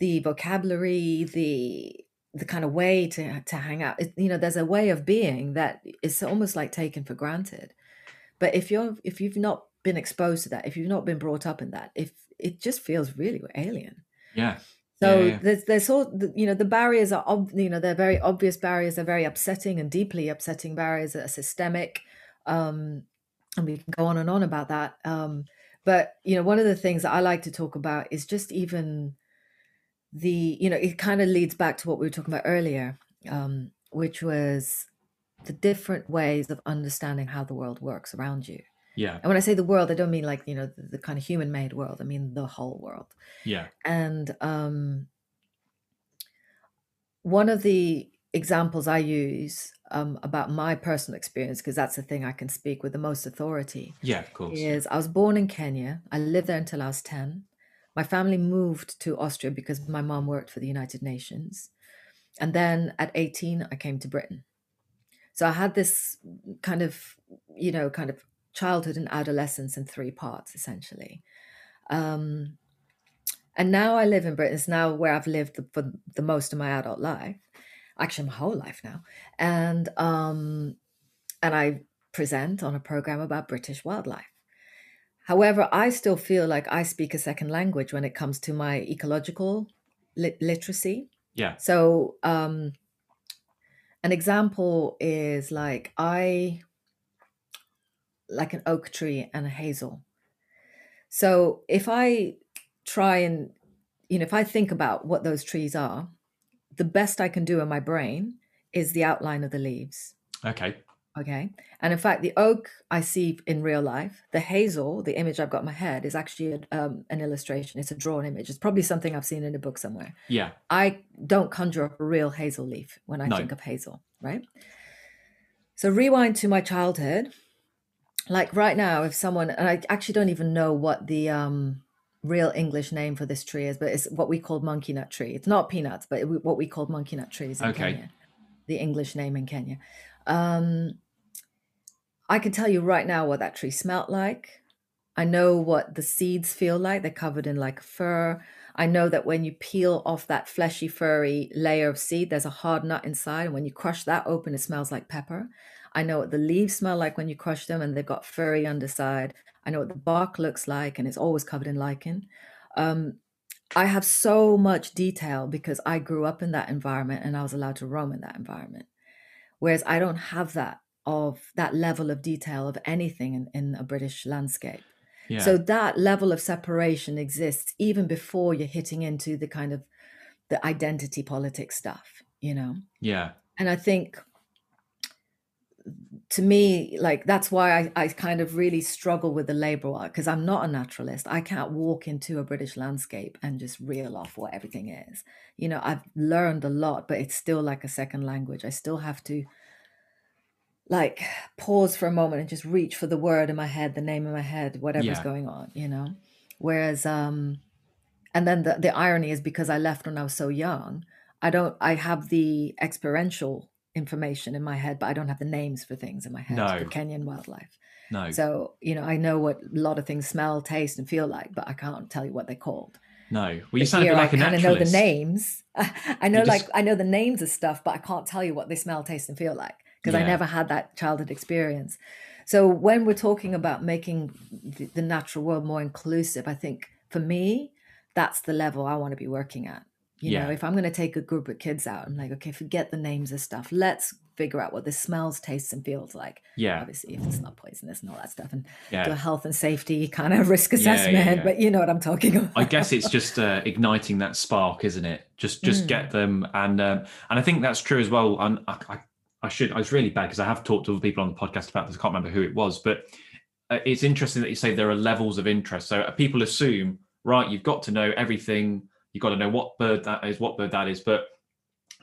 the vocabulary the the kind of way to to hang out it, you know there's a way of being that is almost like taken for granted but if you're if you've not been exposed to that if you've not been brought up in that if it just feels really alien Yeah. So Yeah, yeah. there's there's all you know the barriers are ob- you know they're very obvious barriers they're very upsetting and deeply upsetting barriers that are systemic um and we can go on and on about that um but you know one of the things that I like to talk about is just even the you know it kind of leads back to what we were talking about earlier um which was the different ways of understanding how the world works around you Yeah. and when I say the world I don't mean like you know the, the kind of human made world I mean the whole world Yeah. and um, one of the examples I use um, about my personal experience, because that's the thing I can speak with the most authority, Yeah. Of course. is I was born in Kenya. I lived there until I was 10. My family moved to Austria because my mom worked for the United Nations. And then at 18, I came to Britain. So I had this kind of, you know, kind of childhood and adolescence in three parts, essentially. Um, and now I live in Britain. It's now where I've lived the, for the most of my adult life, actually my whole life now. And um, and I present on a program about British wildlife. However, I still feel like I speak a second language when it comes to my ecological lit- literacy. Yeah. So, um, an example is like I like an oak tree and a hazel. So, if I try and you know, if I think about what those trees are, the best I can do in my brain is the outline of the leaves. Okay. Okay. And in fact, the oak I see in real life, the hazel, the image I've got in my head, is actually a, um, an illustration. It's a drawn image. It's probably something I've seen in a book somewhere. Yeah. I don't conjure up a real hazel leaf when I No. think of hazel, right? So rewind to my childhood. Like right now, if someone and I actually don't even know what the um real English name for this tree is, but it's what we call monkey nut tree. It's not peanuts, but it, what we call monkey nut trees in Okay. Kenya. The English name in Kenya. Um, I can tell you right now what that tree smelt like. I know what the seeds feel like. They're covered in like fur. I know that when you peel off that fleshy, furry layer of seed, there's a hard nut inside. And when you crush that open, it smells like pepper. I know what the leaves smell like when you crush them and they've got furry underside. I know what the bark looks like and it's always covered in lichen. Um, I have so much detail because I grew up in that environment and I was allowed to roam in that environment. Whereas I don't have that of that level of detail of anything in, in a British landscape. Yeah. So that level of separation exists even before you're hitting into the kind of the identity politics stuff, you know? yeah. And I think to me, like that's why I, I kind of really struggle with the labor art, because I'm not a naturalist. I can't walk into a British landscape and just reel off what everything is. You know, I've learned a lot, but it's still like a second language. I still have to like pause for a moment and just reach for the word in my head, the name in my head, whatever's Yeah. going on, you know? Whereas um and then the, the irony is because I left when I was so young, I don't I have the experiential information in my head, but I don't have the names for things in my head No. for Kenyan wildlife. No. So, you know, I know what a lot of things smell, taste, and feel like, but I can't tell you what they're called. No. Well, you sound a here bit I like a kind of know the names. I know, You like I know the names of stuff, but I can't tell you what they smell, taste, and feel like because I never had that childhood experience. So when we're talking about making the, the natural world more inclusive, I think for me, that's the level I want to be working at. You know, if I'm going to take a group of kids out, I'm like, okay, forget the names of stuff. Let's figure out what this smells, tastes, and feels like. Yeah. Obviously, if it's not poisonous and all that stuff, and do a health and safety kind of risk Yeah, yeah, assessment. yeah. But you know what I'm talking about. I guess it's just uh, igniting that spark, isn't it? Just just Mm. get them, and um, and I think that's true as well. And I, I, I should I was really bad because I have talked to other people on the podcast about this. I can't remember who it was, but uh, it's interesting that you say there are levels of interest. So uh, people assume, right, you've got to know everything. You've got to know what bird that is, what bird that is. But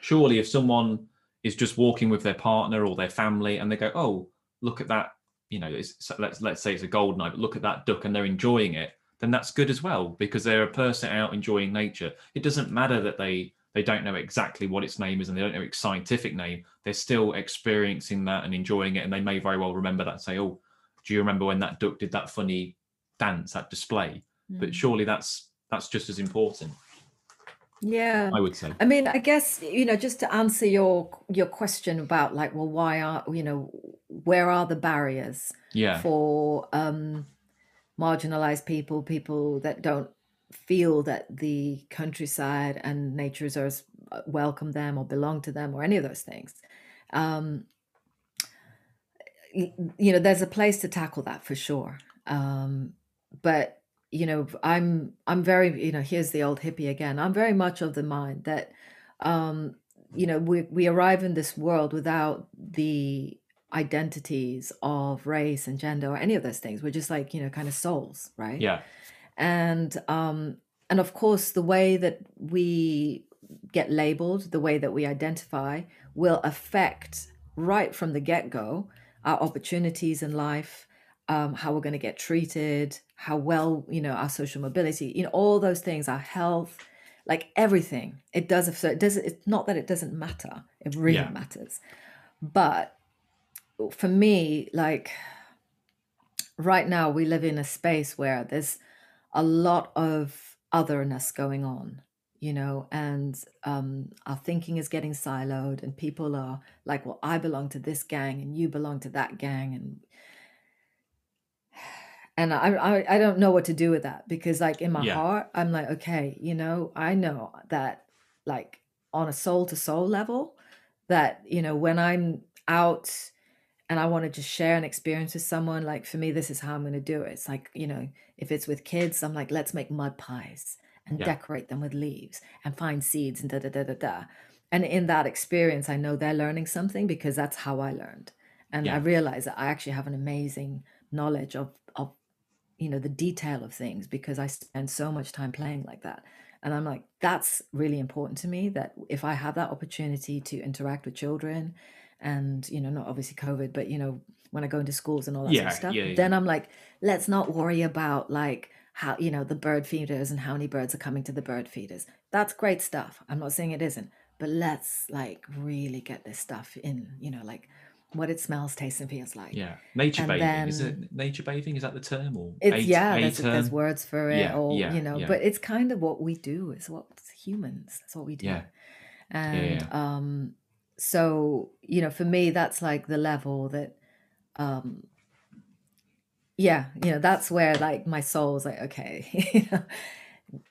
surely, if someone is just walking with their partner or their family, and they go, "Oh, look at that," you know, it's, let's let's say it's a golden eye, but look at that duck, and they're enjoying it, then that's good as well because they're a person out enjoying nature. It doesn't matter that they they don't know exactly what its name is and they don't know its scientific name. They're still experiencing that and enjoying it, and they may very well remember that. And say, "Oh, do you remember when that duck did that funny dance, that display?" But Mm. surely that's that's just as important. Yeah. I would say. I mean, I guess you know, just to answer your your question about like, well, why are you know, where are the barriers Yeah. for um, marginalized people, people that don't feel that the countryside and nature reserves uh, welcome them or belong to them or any of those things? Um, you know, there's a place to tackle that for sure. Um, but you know, I'm I'm very you know, here's the old hippie again. I'm very much of the mind that um, you know we we arrive in this world without the identities of race and gender or any of those things. We're just like you know, kind of souls, right? Yeah. and um and of course the way that we get labeled the way that we identify will affect right from the get-go our opportunities in life um, how we're going to get treated how well you know our social mobility you know all those things our health like everything. It does so it does it's not that it doesn't matter. It really Yeah. matters. But for me like right now we live in a space where there's a lot of otherness going on you know and um our thinking is getting siloed and people are like well i belong to this gang and you belong to that gang and and I, I i don't know what to do with that because like in my Yeah. heart i'm like okay you know i know that like on a soul to soul level that you know when i'm out and I want to just share an experience with someone, like for me, this is how I'm going to do it. It's like, you know, if it's with kids, I'm like, let's make mud pies and Yeah. decorate them with leaves and find seeds and da da da da da. And in that experience, I know they're learning something because that's how I learned. And I realize that I actually have an amazing knowledge of, you know, the detail of things because I spend so much time playing like that. And I'm like, that's really important to me that if I have that opportunity to interact with children and, you know, not obviously COVID, but, you know, when I go into schools and all that sort of stuff, yeah, yeah. then I'm like, let's not worry about like how, you know, the bird feeders and how many birds are coming to the bird feeders. That's great stuff. I'm not saying it isn't, but let's like really get this stuff in, you know, like what it smells, tastes, and feels like. Yeah. Nature And bathing. Is it nature bathing? Is that the term or It's eight- yeah, eight there's, there's words for it, Yeah, or yeah, you know, yeah. but it's kind of what we do. It's what humans. That's what we do. Yeah. And um, so you know, for me, that's like the level that, um, yeah, you know, that's where like my soul's like, okay, you know,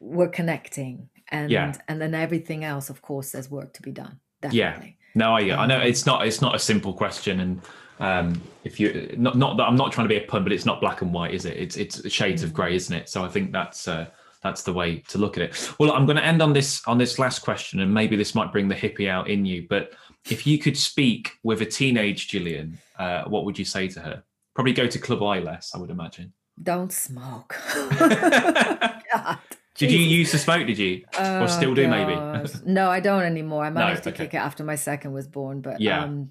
we're connecting, and Yeah. and then everything else, of course, there's work to be done. Definitely. No, I, I know it's not it's not a simple question, and um, if you not not that I'm not trying to be a pun, but it's not black and white, is it? It's it's shades of grey, isn't it? So I think that's uh, that's the way to look at it. Well, I'm going to end on this on this last question, and maybe this might bring the hippie out in you. But if you could speak with a teenage Gillian, uh, what would you say to her? Probably go to Club Eye less, I would imagine. Don't smoke. did you used to smoke? Did you, or Oh, still do maybe? No, I don't anymore. I managed to okay. kick it after my second was born, but Yeah. um,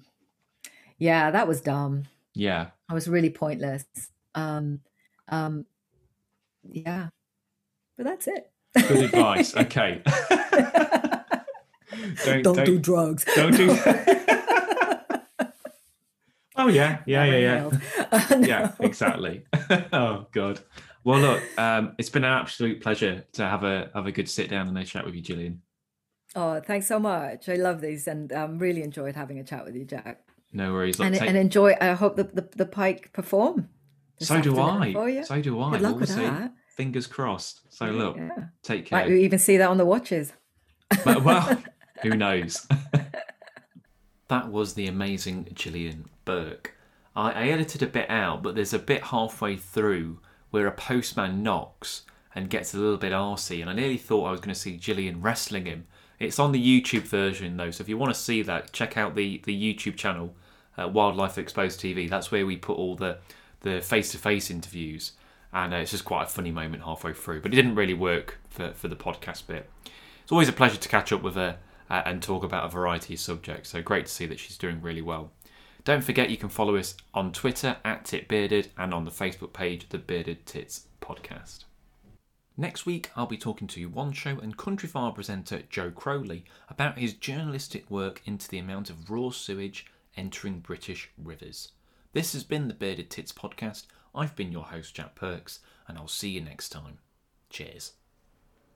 yeah, that was dumb. yeah. I was really pointless. Um, um, yeah, but that's it. Good advice. Okay. don't, don't, do drugs. don't do. oh yeah, yeah, yeah, yeah. yeah. Yeah, exactly. oh god. Well, look, um, it's been an absolute pleasure to have a have a good sit down and a chat with you, Gillian. Oh, thanks so much. I love these and um, really enjoyed having a chat with you, Jack. No worries. Look, And, take- and enjoy. I hope the, the, the Pike perform. so do I. So do I. Good luck We'll with see. that. Fingers crossed. So look, Yeah. take Might care. we even see that on the watches? But, well, who knows? that was the amazing Gillian Burke. I, I edited a bit out, but there's a bit halfway through where a postman knocks and gets a little bit arsy, and I nearly thought I was going to see Gillian wrestling him. It's on the YouTube version though, so if you want to see that, check out the, the YouTube channel, uh, Wildlife Exposed TV. That's where we put all the the face to face interviews, and uh, it's just quite a funny moment halfway through. But it didn't really work for, for the podcast bit. It's always a pleasure to catch up with her uh, and talk about a variety of subjects. So great to see that she's doing really well. Don't forget you can follow us on Twitter at TitBearded and on the Facebook page The Bearded Tits Podcast. Next week, I'll be talking to One Show and Countryfile presenter Joe Crowley about his journalistic work into the amount of raw sewage entering British rivers. This has been the Bearded Tits Podcast. I've been your host, Jack Perks, and I'll see you next time. Cheers.